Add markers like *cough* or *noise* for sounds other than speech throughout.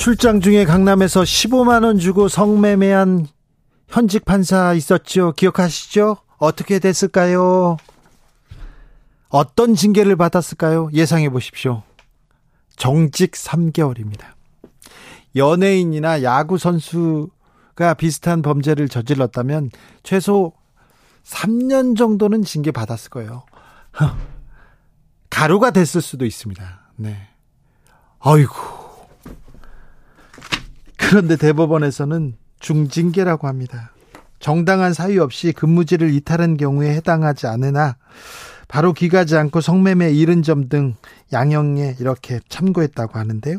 출장 중에 강남에서 15만 원 주고 성매매한 현직 판사 있었죠. 기억하시죠? 어떻게 됐을까요? 어떤 징계를 받았을까요? 예상해 보십시오. 정직 3개월입니다. 연예인이나 야구 선수가 비슷한 범죄를 저질렀다면 최소 3년 정도는 징계 받았을 거예요. *laughs* 가루가 됐을 수도 있습니다. 네. 아이고. 그런데 대법원에서는 중징계라고 합니다. 정당한 사유 없이 근무지를 이탈한 경우에 해당하지 않으나 바로 귀가지 않고 성매매 이른 점 등 양형에 이렇게 참고했다고 하는데요.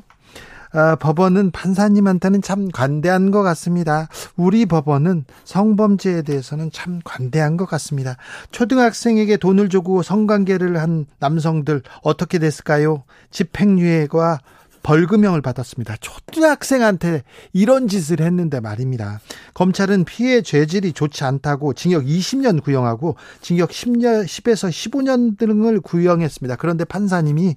아, 법원은 판사님한테는 참 관대한 것 같습니다. 우리 법원은 성범죄에 대해서는 참 관대한 것 같습니다. 초등학생에게 돈을 주고 성관계를 한 남성들 어떻게 됐을까요? 집행유예와 벌금형을 받았습니다. 초등학생한테 이런 짓을 했는데 말입니다. 검찰은 피해 죄질이 좋지 않다고 징역 20년 구형하고 징역 10년, 10에서 15년 등을 구형했습니다. 그런데 판사님이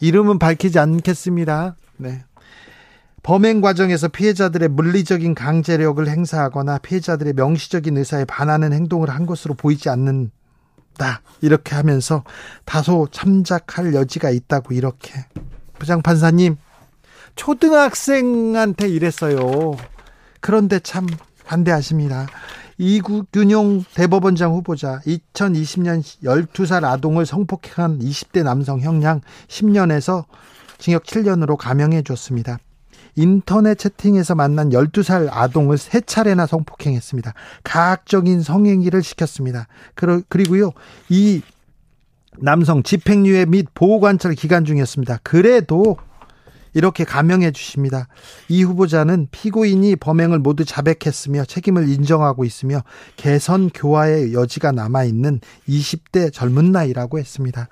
이름은 밝히지 않겠습니다. 네. 범행 과정에서 피해자들의 물리적인 강제력을 행사하거나 피해자들의 명시적인 의사에 반하는 행동을 한 것으로 보이지 않는 다 이렇게 하면서 다소 참작할 여지가 있다고 이렇게 부장판사님 초등학생한테 이랬어요. 그런데 참 반대하십니다. 이균용 대법원장 후보자 2020년 12살 아동을 성폭행한 20대 남성 형량 10년에서 징역 7년으로 감형해 줬습니다. 인터넷 채팅에서 만난 12살 아동을 세 차례나 성폭행했습니다. 가학적인 성행위를 시켰습니다. 그리고요, 이 남성 집행유예 및 보호관찰 기간 중이었습니다. 그래도 이렇게 감형해 주십니다. 이 후보자는 피고인이 범행을 모두 자백했으며 책임을 인정하고 있으며 개선 교화의 여지가 남아 있는 20대 젊은 나이라고 했습니다.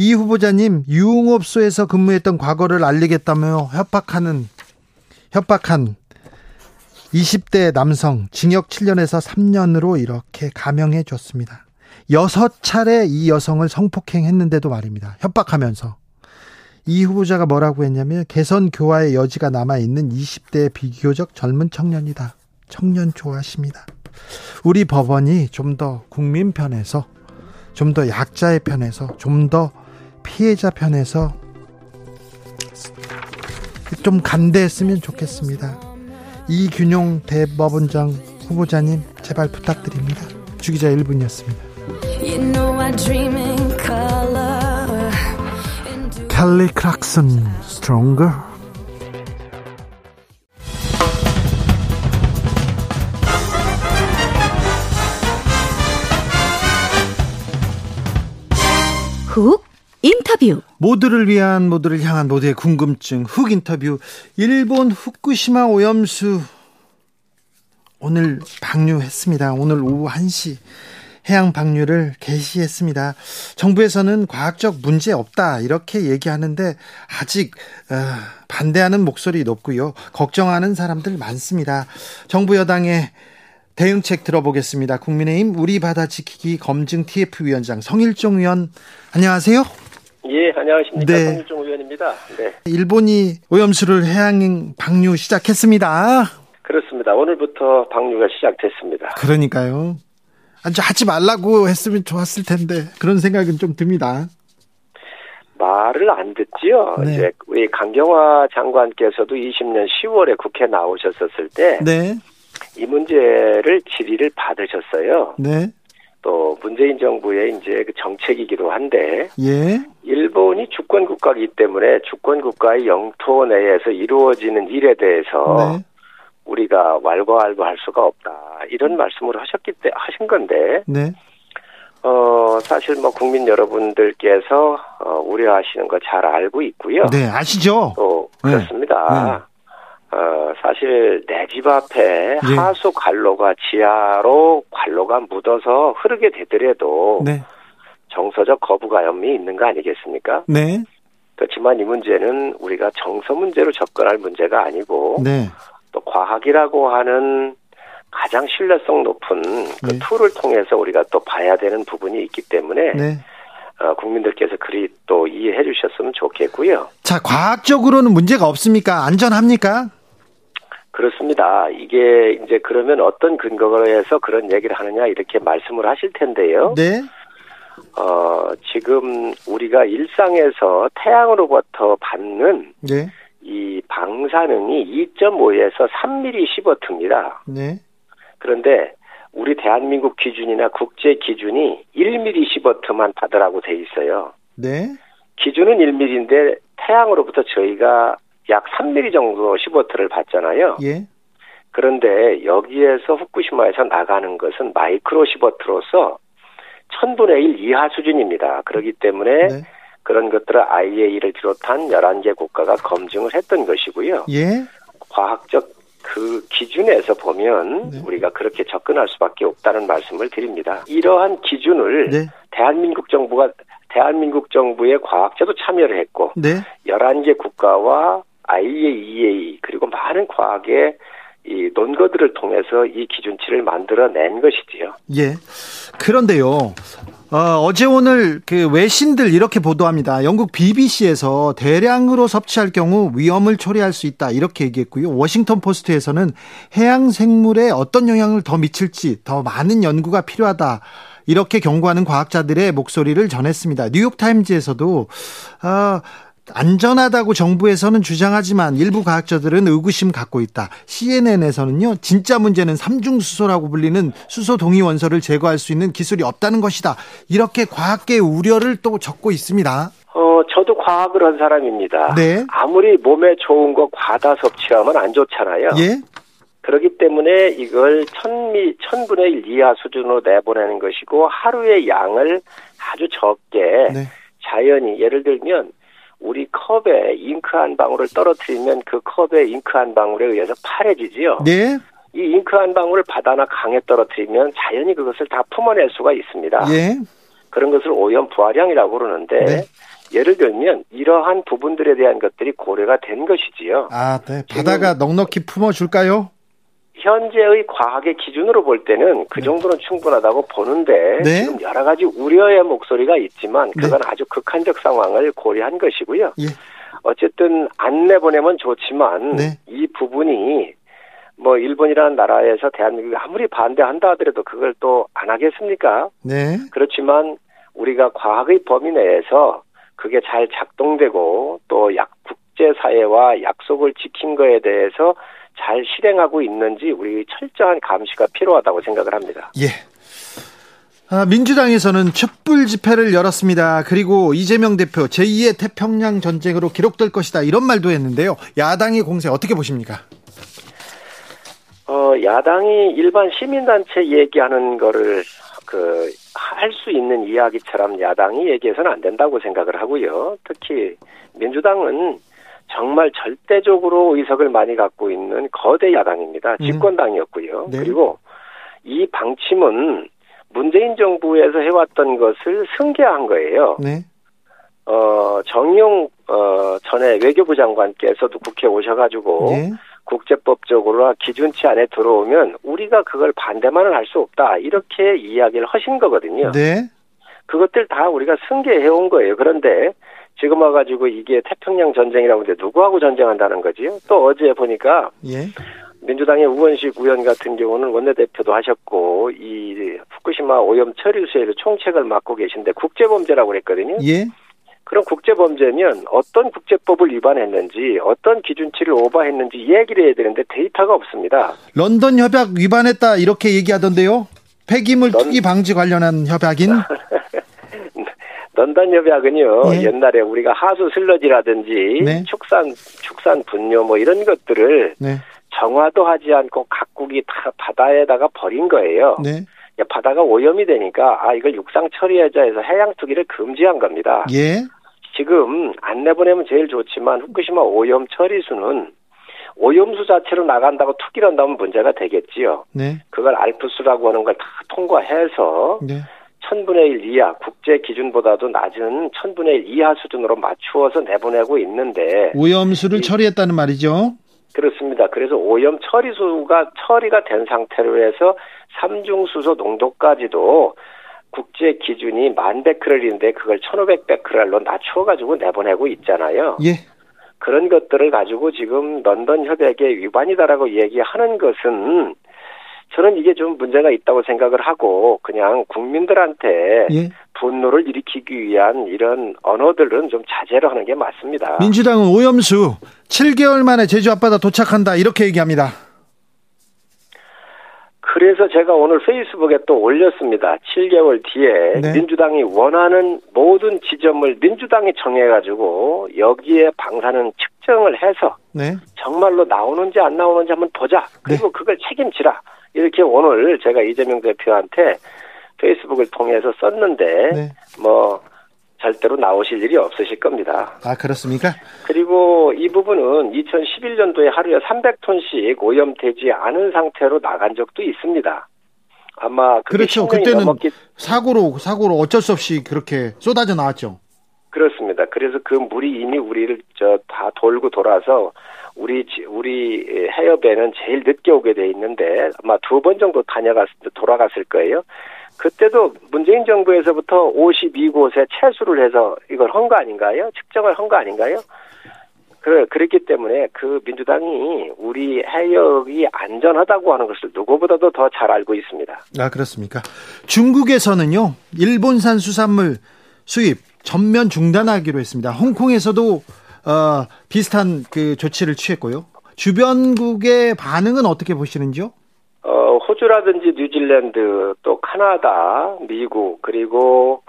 이 후보자님 유흥업소에서 근무했던 과거를 알리겠다며 협박하는 협박한 20대 남성 징역 7년에서 3년으로 이렇게 감형해 줬습니다. 여섯 차례 이 여성을 성폭행했는데도 말입니다. 협박하면서 이 후보자가 뭐라고 했냐면 개선 교화의 여지가 남아 있는 20대 비교적 젊은 청년이다. 청년 좋아하십니다. 우리 법원이 좀 더 국민 편에서 좀 더 약자의 편에서 좀 더 피해자 편에서 좀 간대했으면 좋겠습니다. 이균용 대법원장 후보자님 제발 부탁드립니다. 주기자 1분이었습니다. 캘리 크락슨 스 인터뷰 모두를 위한 모두를 향한 모두의 궁금증 훅 인터뷰 일본 후쿠시마 오염수 오늘 방류했습니다. 오늘 오후 1시 해양 방류를 개시했습니다. 정부에서는 과학적 문제 없다 이렇게 얘기하는데 아직 어, 반대하는 목소리 높고요. 걱정하는 사람들 많습니다. 정부 여당의 대응책 들어보겠습니다. 국민의힘 우리 바다 지키기 검증 TF 위원장 성일종 의원 안녕하세요. 예, 안녕하십니까. 네. 성일종 의원입니다. 네. 일본이 오염수를 해양 방류 시작했습니다. 그렇습니다. 오늘부터 방류가 시작됐습니다. 그러니까요. 아주 하지 말라고 했으면 좋았을 텐데 그런 생각은 좀 듭니다. 말을 안 듣지요. 네. 이제 우리 강경화 장관께서도 20년 10월에 국회 나오셨었을 때, 네. 이 문제를 질의를 받으셨어요. 네. 또 문재인 정부의 이제 그 정책이기도 한데 예. 일본이 주권 국가이기 때문에 주권 국가의 영토 내에서 이루어지는 일에 대해서 네. 우리가 왈가왈부할 수가 없다 이런 말씀을 하셨기 때 하신 건데 네. 어 어, 사실 뭐 국민 여러분들께서 어, 우려하시는 거 잘 알고 있고요. 네, 아시죠? 또 그렇습니다. 네. 어, 사실 내 집 앞에 네. 하수 관로가 지하로 관로가 묻어서 흐르게 되더라도 네. 정서적 거부감이 있는 거 아니겠습니까? 네. 그렇지만 이 문제는 우리가 정서 문제로 접근할 문제가 아니고 네. 또 과학이라고 하는 가장 신뢰성 높은 그 네. 툴을 통해서 우리가 또 봐야 되는 부분이 있기 때문에 네. 어, 국민들께서 그리 또 이해해 주셨으면 좋겠고요. 자, 과학적으로는 문제가 없습니까? 안전합니까? 그렇습니다. 이게 이제 그러면 어떤 근거에서 그런 얘기를 하느냐 이렇게 말씀을 하실 텐데요. 네. 어, 지금 우리가 일상에서 태양으로부터 받는 네. 이 방사능이 2.5에서 3mm 시버트입니다. 네. 그런데 우리 대한민국 기준이나 국제 기준이 1mm 시버트만 받으라고 돼 있어요. 네. 기준은 1mm인데 태양으로부터 저희가 약 3mm 정도 시버트를 받잖아요. 예. 그런데 여기에서 후쿠시마에서 나가는 것은 마이크로 시버트로서 천분의 일 이하 수준입니다. 그렇기 때문에 네. 그런 것들을 IAEA를 비롯한 11개 국가가 검증을 했던 것이고요. 예. 과학적 그 기준에서 보면 네. 우리가 그렇게 접근할 수밖에 없다는 말씀을 드립니다. 이러한 기준을 네. 대한민국 정부가 대한민국 정부의 과학자도 참여를 했고 네. 11개 국가와 IAEA 그리고 많은 과학의 이 논거들을 통해서 이 기준치를 만들어낸 것이지요. 예. 그런데요. 어, 제 오늘 그 외신들 이렇게 보도합니다. 영국 BBC에서 대량으로 섭취할 경우 위험을 초래할 수 있다 이렇게 얘기했고요. 워싱턴 포스트에서는 해양 생물에 어떤 영향을 더 미칠지 더 많은 연구가 필요하다. 이렇게 경고하는 과학자들의 목소리를 전했습니다. 뉴욕 타임즈에서도 어, 안전하다고 정부에서는 주장하지만 일부 과학자들은 의구심 갖고 있다. CNN에서는요, 진짜 문제는 삼중수소라고 불리는 수소 동위 원소를 제거할 수 있는 기술이 없다는 것이다. 이렇게 과학계 우려를 또 적고 있습니다. 어, 저도 과학을 한 사람입니다. 네. 아무리 몸에 좋은 거 과다 섭취하면 안 좋잖아요. 예. 그렇기 때문에 이걸 천미, 천분의 일 이하 수준으로 내보내는 것이고 하루의 양을 아주 적게 네. 자연이 예를 들면 우리 컵에 잉크 한 방울을 떨어뜨리면 그 컵에 잉크 한 방울에 의해서 파래지지요. 네. 이 잉크 한 방울을 바다나 강에 떨어뜨리면 자연히 그것을 다 품어낼 수가 있습니다. 예. 그런 것을 오염 부활량이라고 그러는데 네. 예를 들면 이러한 부분들에 대한 것들이 고려가 된 것이지요. 아, 네. 바다가 넉넉히 품어줄까요? 현재의 과학의 기준으로 볼 때는 그 네. 정도는 충분하다고 보는데 네. 지금 여러 가지 우려의 목소리가 있지만 네. 그건 네. 아주 극한적 상황을 고려한 것이고요. 예. 어쨌든 안 내보내면 좋지만 네. 이 부분이 뭐 일본이라는 나라에서 대한민국이 아무리 반대한다 하더라도 그걸 또 안 하겠습니까? 네. 그렇지만 우리가 과학의 범위 내에서 그게 잘 작동되고 또 약 국제 사회와 약속을 지킨 거에 대해서 잘 실행하고 있는지 우리 철저한 감시가 필요하다고 생각을 합니다. 예. 아, 민주당에서는 촛불 집회를 열었습니다. 그리고 이재명 대표 제2의 태평양 전쟁으로 기록될 것이다 이런 말도 했는데요. 야당의 공세 어떻게 보십니까? 어, 야당이 일반 시민단체 얘기하는 거를 그 할 수 있는 이야기처럼 야당이 얘기해서는 안 된다고 생각을 하고요. 특히 민주당은 정말 절대적으로 의석을 많이 갖고 있는 거대 야당입니다. 음. 집권당이었고요. 네. 그리고 이 방침은 문재인 정부에서 해왔던 것을 승계한 거예요. 네. 어, 정용, 어, 전에 외교부 장관께서도 국회에 오셔가지고, 네. 국제법적으로 기준치 안에 들어오면 우리가 그걸 반대만은 할 수 없다. 이렇게 이야기를 하신 거거든요. 네. 그것들 다 우리가 승계해온 거예요. 그런데 지금 와가지고 이게 태평양 전쟁이라고 하는데 누구하고 전쟁한다는 거지요? 또 어제 보니까 예. 민주당의 우원식 의원 같은 경우는 원내대표도 하셨고 이 후쿠시마 오염 처리 수에도 총책을 맡고 계신데 국제범죄라고 그랬거든요. 예. 그럼 국제범죄면 어떤 국제법을 위반했는지 어떤 기준치를 오버했는지 얘기를 해야 되는데 데이터가 없습니다. 런던 협약 위반했다 이렇게 얘기하던데요. 폐기물 런... 투기 방지 관련한 협약인 *laughs* 런던 협약은요 네. 옛날에 우리가 하수 슬러지라든지 네. 축산 축산 분뇨 뭐 이런 것들을 네. 정화도 하지 않고 각국이 다 바다에다가 버린 거예요. 네. 바다가 오염이 되니까 아 이걸 육상 처리하자 해서 해양 투기를 금지한 겁니다. 예. 지금 안 내보내면 제일 좋지만 후쿠시마 오염 처리수는 오염수 자체로 나간다고 투기를 한다면 문제가 되겠지요. 네. 그걸 알프스라고 하는 걸 다 통과해서 네. 천분의 일 이하 국제 기준보다도 낮은 천분의 일 이하 수준으로 맞추어서 내보내고 있는데 오염수를 처리했다는 말이죠. 그렇습니다. 그래서 오염 처리수가 처리가 된 상태로 해서 삼중수소 농도까지도 국제 기준이 만 베크렐인데 그걸 천오백 베크렐로 낮추어가지고 내보내고 있잖아요. 예. 그런 것들을 가지고 지금 런던 협약에 위반이다라고 얘기하는 것은 저는 이게 좀 문제가 있다고 생각을 하고 그냥 국민들한테 예. 분노를 일으키기 위한 이런 언어들은 좀 자제를 하는 게 맞습니다. 민주당은 오염수 7개월 만에 제주 앞바다 도착한다 이렇게 얘기합니다. 그래서 제가 오늘 페이스북에 또 올렸습니다. 7개월 뒤에 네. 민주당이 원하는 모든 지점을 민주당이 정해가지고 여기에 방사능 측정을 해서 네. 정말로 나오는지 안 나오는지 한번 보자. 그리고 네. 그걸 책임지라. 이렇게 오늘 제가 이재명 대표한테 페이스북을 통해서 썼는데 네. 뭐 절대로 나오실 일이 없으실 겁니다. 아 그렇습니까? 그리고 이 부분은 2011년도에 하루에 300톤씩 오염되지 않은 상태로 나간 적도 있습니다. 아마 그렇죠. 그때는 넘었기... 사고로 사고로 어쩔 수 없이 그렇게 쏟아져 나왔죠. 그렇습니다. 그래서 그 물이 이미 우리를 저 다 돌고 돌아서 우리 우리 해협에는 제일 늦게 오게 돼 있는데 아마 두 번 정도 다녀갔 돌아갔을 거예요. 그때도 문재인 정부에서부터 52곳에 채수를 해서 이걸 한거 아닌가요? 측정을 한 거 아닌가요? 그, 그랬기 때문에 그 민주당이 우리 해역이 안전하다고 하는 것을 누구보다도 더 잘 알고 있습니다. 아, 그렇습니까? 중국에서는요, 일본산 수산물 수입 전면 중단하기로 했습니다. 홍콩에서도 어, 비슷한 그 조치를 취했고요. 주변국의 반응은 어떻게 보시는지요? 어, 호주라든지 뉴질랜드 또 카나다, 미국 그리고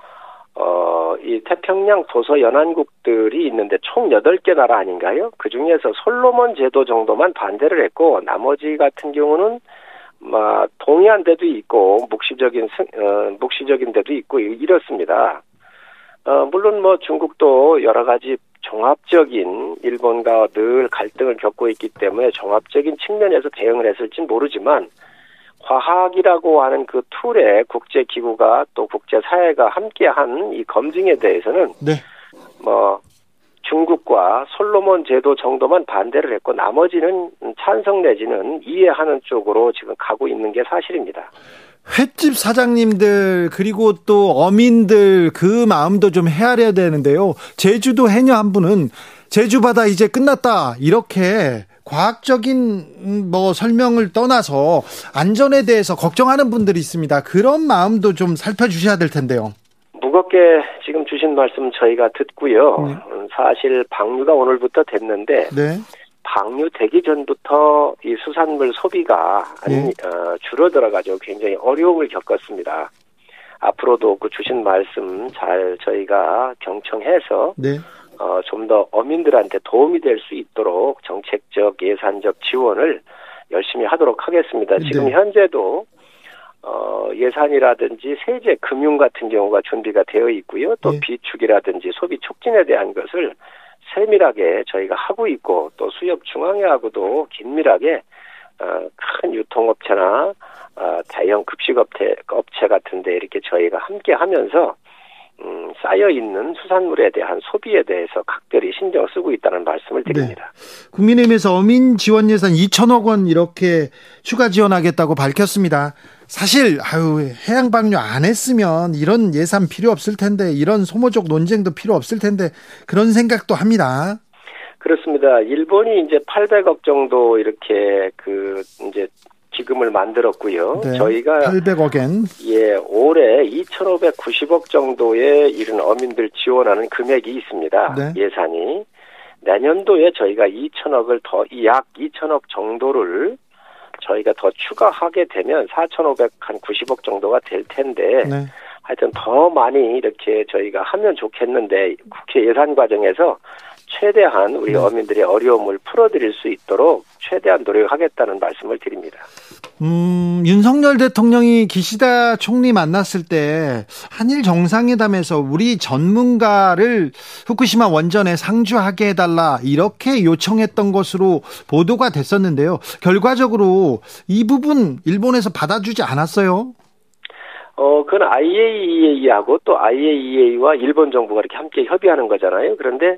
어, 이 태평양 도서 연안국들이 있는데 총 8개 나라 아닌가요? 그 중에서 솔로몬 제도 정도만 반대를 했고 나머지 같은 경우는 막 동의한 데도 있고 묵시적인 어, 묵시적인 데도 있고 이렇습니다. 어, 물론 뭐 중국도 여러 가지 종합적인 일본과 늘 갈등을 겪고 있기 때문에 종합적인 측면에서 대응을 했을진 모르지만 과학이라고 하는 그 툴에 국제 기구가 또 국제 사회가 함께한 이 검증에 대해서는 네. 뭐 중국과 솔로몬 제도 정도만 반대를 했고 나머지는 찬성 내지는 이해하는 쪽으로 지금 가고 있는 게 사실입니다. 횟집 사장님들 그리고 또 어민들 그 마음도 좀 헤아려야 되는데요. 제주도 해녀 한 분은 제주 바다 이제 끝났다 이렇게 과학적인 뭐 설명을 떠나서 안전에 대해서 걱정하는 분들이 있습니다. 그런 마음도 좀 살펴주셔야 될 텐데요. 무겁게 지금 주신 말씀 저희가 듣고요. 네. 사실 방류가 오늘부터 됐는데 네. 방류되기 전부터 이 수산물 소비가 네. 어, 줄어들어가지고 굉장히 어려움을 겪었습니다. 앞으로도 그 주신 말씀 잘 저희가 경청해서 네. 어, 좀 더 어민들한테 도움이 될 수 있도록 정책적 예산적 지원을 열심히 하도록 하겠습니다. 네. 지금 현재도 어, 예산이라든지 세제, 금융 같은 경우가 준비가 되어 있고요. 또 네. 비축이라든지 소비 촉진에 대한 것을 세밀하게 저희가 하고 있고 또 수협 중앙회하고도 긴밀하게 어, 큰 유통업체나 어, 대형 급식업체 업체 같은데 이렇게 저희가 함께 하면서 음, 쌓여 있는 수산물에 대한 소비에 대해서 각별히 신경 쓰고 있다는 말씀을 드립니다. 네. 국민의힘에서 어민 지원 예산 2천억 원 이렇게 추가 지원하겠다고 밝혔습니다. 사실 아유 해양 방류 안 했으면 이런 예산 필요 없을 텐데 이런 소모적 논쟁도 필요 없을 텐데 그런 생각도 합니다. 그렇습니다. 일본이 이제 800억 정도 이렇게 그 이제 기금을 만들었고요. 네, 저희가 800억엔 예 올해 2,590억 정도의 이런 어민들 지원하는 금액이 있습니다. 네. 예산이 내년도에 저희가 2천억을 더 약 2천억 정도를 저희가 더 추가하게 되면 4,500한 90억 정도가 될 텐데 네. 하여튼 더 많이 이렇게 저희가 하면 좋겠는데 국회 예산 과정에서 최대한 우리 네. 어민들의 어려움을 풀어드릴 수 있도록 최대한 노력하겠다는 말씀을 드립니다. 음, 윤석열 대통령이 기시다 총리 만났을 때 한일 정상회담에서 우리 전문가를 후쿠시마 원전에 상주하게 해달라 이렇게 요청했던 것으로 보도가 됐었는데요. 결과적으로 이 부분 일본에서 받아주지 않았어요. 어, 그건 IAEA하고 또 IAEA와 일본 정부가 이렇게 함께 협의하는 거잖아요. 그런데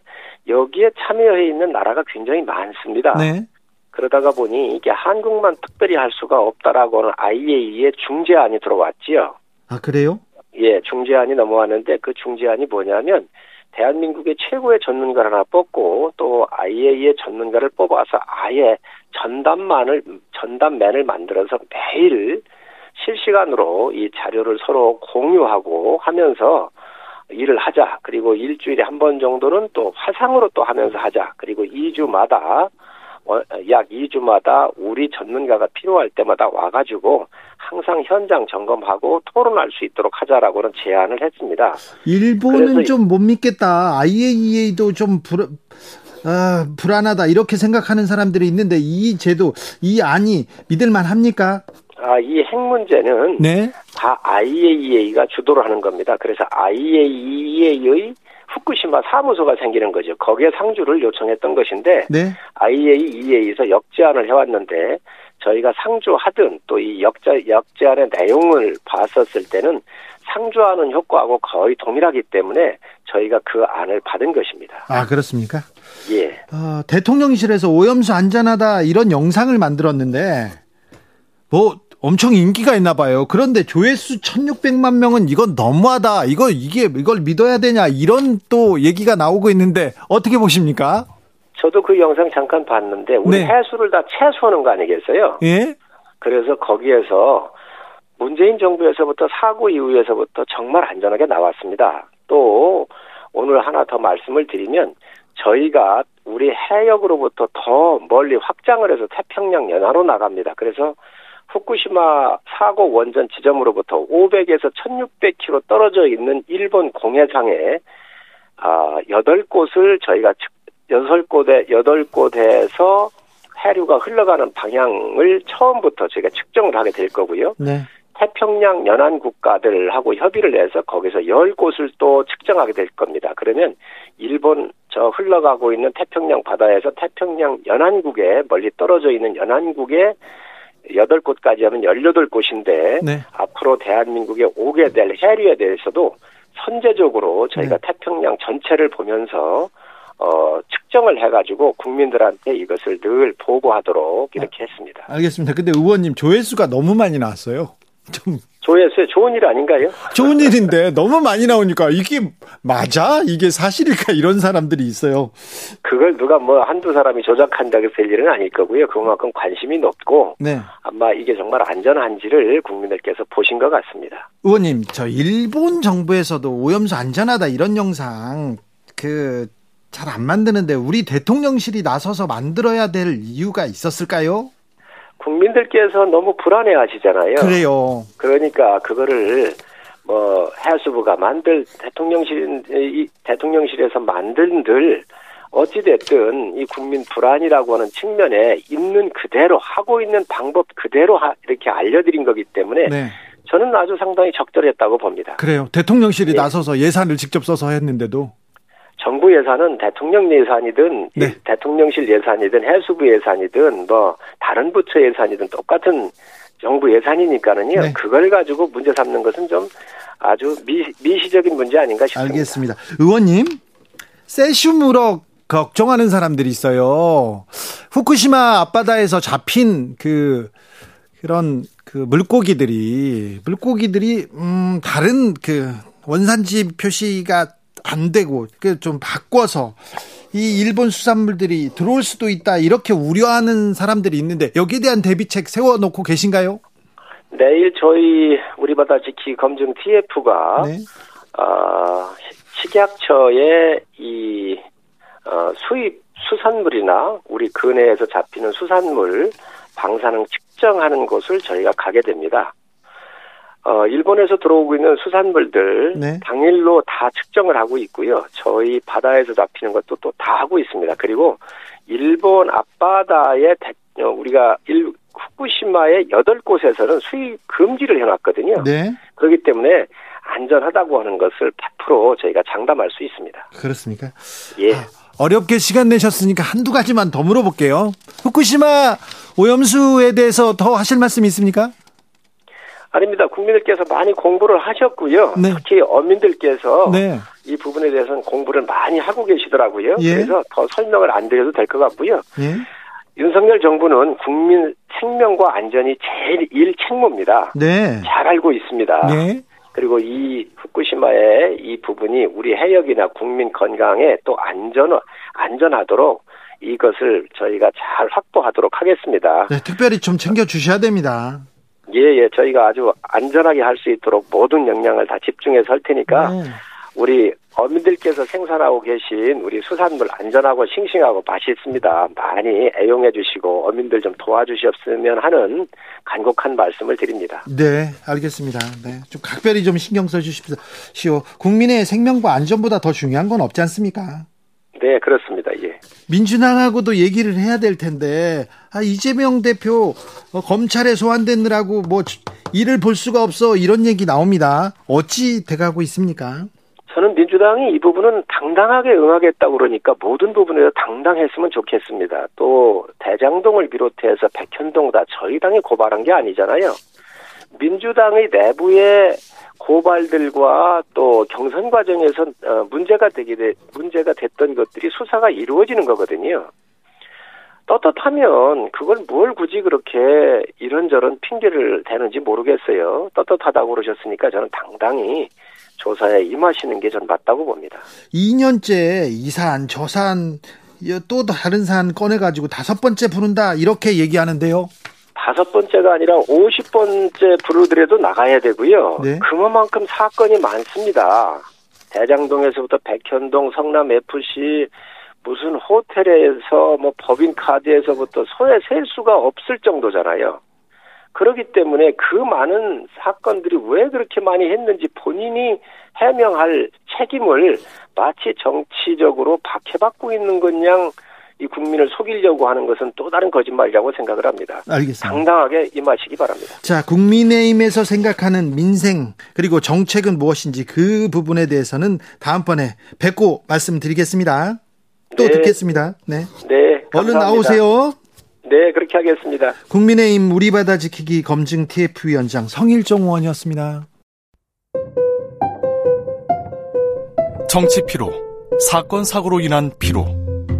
여기에 참여해 있는 나라가 굉장히 많습니다. 네. 그러다가 보니 이게 한국만 특별히 할 수가 없다라고는 IAEA의 중재안이 들어왔지요. 아, 그래요? 예, 중재안이 넘어왔는데 그 중재안이 뭐냐면 대한민국의 최고의 전문가를 하나 뽑고 또 IAEA 전문가를 뽑아서 아예 전담만을 전담맨을 만들어서 매일 실시간으로 이 자료를 서로 공유하고 하면서 일을 하자. 그리고 일주일에 한 번 정도는 또 화상으로 또 하면서 하자. 그리고 2주마다 어, 약 2주마다 우리 전문가가 필요할 때마다 와가지고 항상 현장 점검하고 토론할 수 있도록 하자라고는 제안을 했습니다. 일본은 좀 못 믿겠다. IAEA도 좀 불, 아, 불안하다. 이렇게 생각하는 사람들이 있는데 이 제도, 이 안이 믿을만 합니까? 아, 이 핵 문제는 네? 다 IAEA가 주도를 하는 겁니다. 그래서 IAEA의 후쿠시마 사무소가 생기는 거죠. 거기에 상주를 요청했던 것인데 네? IAEA에서 역제안을 해왔는데 저희가 상주하든 또 이 역제 역제안의 내용을 봤었을 때는 상주하는 효과하고 거의 동일하기 때문에 저희가 그 안을 받은 것입니다. 아 그렇습니까? 예. 어, 대통령실에서 오염수 안전하다 이런 영상을 만들었는데 뭐 엄청 인기가 있나 봐요. 그런데 조회수 1600만 명은 이건 너무하다. 이거 이게 이걸 믿어야 되냐 이런 또 얘기가 나오고 있는데 어떻게 보십니까? 저도 그 영상 잠깐 봤는데 우리 네. 해수를 다 채수하는 거 아니겠어요? 예. 그래서 거기에서 문재인 정부에서부터 사고 이후에서부터 정말 안전하게 나왔습니다. 또 오늘 하나 더 말씀을 드리면 저희가 우리 해역으로부터 더 멀리 확장을 해서 태평양 연화로 나갑니다. 그래서 후쿠시마 사고 원전 지점으로부터 500에서 1600km 떨어져 있는 일본 공해상에 아, 8곳을 저희가 6곳에 8곳에서 해류가 흘러가는 방향을 처음부터 저희가 측정을 하게 될 거고요. 네. 태평양 연안 국가들하고 협의를 해서 거기서 10곳을 또 측정하게 될 겁니다. 그러면 일본 저 흘러가고 있는 태평양 바다에서 태평양 연안국에 멀리 떨어져 있는 연안국에 여덟 곳까지 하면 열여덟 곳인데 네. 앞으로 대한민국에 오게 될 해류에 대해서도 선제적으로 저희가 네. 태평양 전체를 보면서 어, 측정을 해가지고 국민들한테 이것을 늘 보고하도록 이렇게 아, 했습니다. 알겠습니다. 근데 의원님 조회수가 너무 많이 나왔어요. 좀 조회수에 좋은 일 아닌가요? 좋은 일인데 너무 많이 나오니까 이게 맞아? 이게 사실일까? 이런 사람들이 있어요. 그걸 누가 뭐 한두 사람이 조작한다고 될 일은 아닐 거고요. 그만큼 관심이 높고 네. 아마 이게 정말 안전한지를 국민들께서 보신 것 같습니다. 의원님, 저 일본 정부에서도 오염수 안전하다 이런 영상 그 잘 안 만드는데 우리 대통령실이 나서서 만들어야 될 이유가 있었을까요? 국민들께서 너무 불안해 하시잖아요. 그래요. 그러니까 그거를 뭐 해수부가 만들 대통령실 이 대통령실에서 만든들 어찌 됐든 이 국민 불안이라고 하는 측면에 있는 그대로 하고 있는 방법 그대로 하, 이렇게 알려드린 거기 때문에 네. 저는 아주 상당히 적절했다고 봅니다. 그래요. 대통령실이 네. 나서서 예산을 직접 써서 했는데도 정부 예산은 대통령 예산이든 네. 대통령실 예산이든 해수부 예산이든 뭐 다른 부처 예산이든 똑같은 정부 예산이니까는요. 네. 그걸 가지고 문제 삼는 것은 좀 아주 미, 미시적인 문제 아닌가 싶습니다. 알겠습니다. 의원님, 세슘 우럭 걱정하는 사람들이 있어요. 후쿠시마 앞바다에서 잡힌 그 그런 그 물고기들이 물고기들이 음 다른 그 원산지 표시가 안 되고 그좀 바꿔서 이 일본 수산물들이 들어올 수도 있다 이렇게 우려하는 사람들이 있는데 여기에 대한 대비책 세워놓고 계신가요? 내일 저희 우리 바다 지키 검증 TF가 네. 어, 식약처의 이 어, 수입 수산물이나 우리 근해에서 잡히는 수산물 방사능 측정하는 곳을 저희가 가게 됩니다. 어, 일본에서 들어오고 있는 수산물들 네. 당일로 다 측정을 하고 있고요. 저희 바다에서 잡히는 것도 또 다 하고 있습니다. 그리고 일본 앞바다에 대, 어, 우리가 일, 후쿠시마의 8곳에서는 수입 금지를 해놨거든요. 네. 그렇기 때문에 안전하다고 하는 것을 100% 저희가 장담할 수 있습니다. 그렇습니까? 예. 아, 어렵게 시간 내셨으니까 한두 가지만 더 물어볼게요. 후쿠시마 오염수에 대해서 더 하실 말씀 있습니까? 아닙니다. 국민들께서 많이 공부를 하셨고요. 네. 특히 어민들께서 네. 이 부분에 대해서는 공부를 많이 하고 계시더라고요. 예. 그래서 더 설명을 안 드려도 될 것 같고요. 예. 윤석열 정부는 국민 생명과 안전이 제일 일 책무입니다. 네. 잘 알고 있습니다. 네. 그리고 이 후쿠시마의 이 부분이 우리 해역이나 국민 건강에 또 안전 안전하도록 이것을 저희가 잘 확보하도록 하겠습니다. 네, 특별히 좀 챙겨 주셔야 됩니다. 예, 예, 저희가 아주 안전하게 할 수 있도록 모든 역량을 다 집중해서 할 테니까 네. 우리 어민들께서 생산하고 계신 우리 수산물 안전하고 싱싱하고 맛있습니다. 많이 애용해 주시고 어민들 좀 도와주셨으면 하는 간곡한 말씀을 드립니다. 네, 알겠습니다. 네, 좀 각별히 좀 신경 써 주십시오. 국민의 생명과 안전보다 더 중요한 건 없지 않습니까? 네, 그렇습니다. 예. 민주당하고도 얘기를 해야 될 텐데, 아, 이재명 대표 어, 검찰에 소환됐느라고 뭐 일을 볼 수가 없어 이런 얘기 나옵니다. 어찌 돼가고 있습니까? 저는 민주당이 이 부분은 당당하게 응하겠다고 그러니까 모든 부분에서 당당했으면 좋겠습니다. 또 대장동을 비롯해서 백현동 다 저희 당이 고발한 게 아니잖아요. 민주당의 내부의 고발들과 또 경선 과정에서 어, 문제가 되게 돼, 문제가 됐던 것들이 수사가 이루어지는 거거든요. 떳떳하면 그걸 뭘 굳이 그렇게 이런저런 핑계를 대는지 모르겠어요. 떳떳하다고 그러셨으니까 저는 당당히 조사에 임하시는 게 전 맞다고 봅니다. 2년째 이산, 저산, 또 다른 산 꺼내가지고 다섯 번째 부른다 이렇게 얘기하는데요. 다섯 번째가 아니라 50번째 부르더라도 나가야 되고요. 네. 그만큼 사건이 많습니다. 대장동에서부터 백현동, 성남 FC, 무슨 호텔에서 뭐 법인 카드에서부터 소에 셀 수가 없을 정도잖아요. 그렇기 때문에 그 많은 사건들이 왜 그렇게 많이 했는지 본인이 해명할 책임을 마치 정치적으로 박해받고 있는 것양 이 국민을 속이려고 하는 것은 또 다른 거짓말이라고 생각을 합니다. 알겠습니다. 당당하게 임하시기 바랍니다. 자, 국민의힘에서 생각하는 민생 그리고 정책은 무엇인지 그 부분에 대해서는 다음번에 뵙고 말씀드리겠습니다. 또 네. 듣겠습니다. 네. 네. 감사합니다. 얼른 나오세요. 네, 그렇게 하겠습니다. 국민의힘 우리 바다 지키기 검증 TF위원장 성일종 의원이었습니다. 정치 피로, 사건 사고로 인한 피로,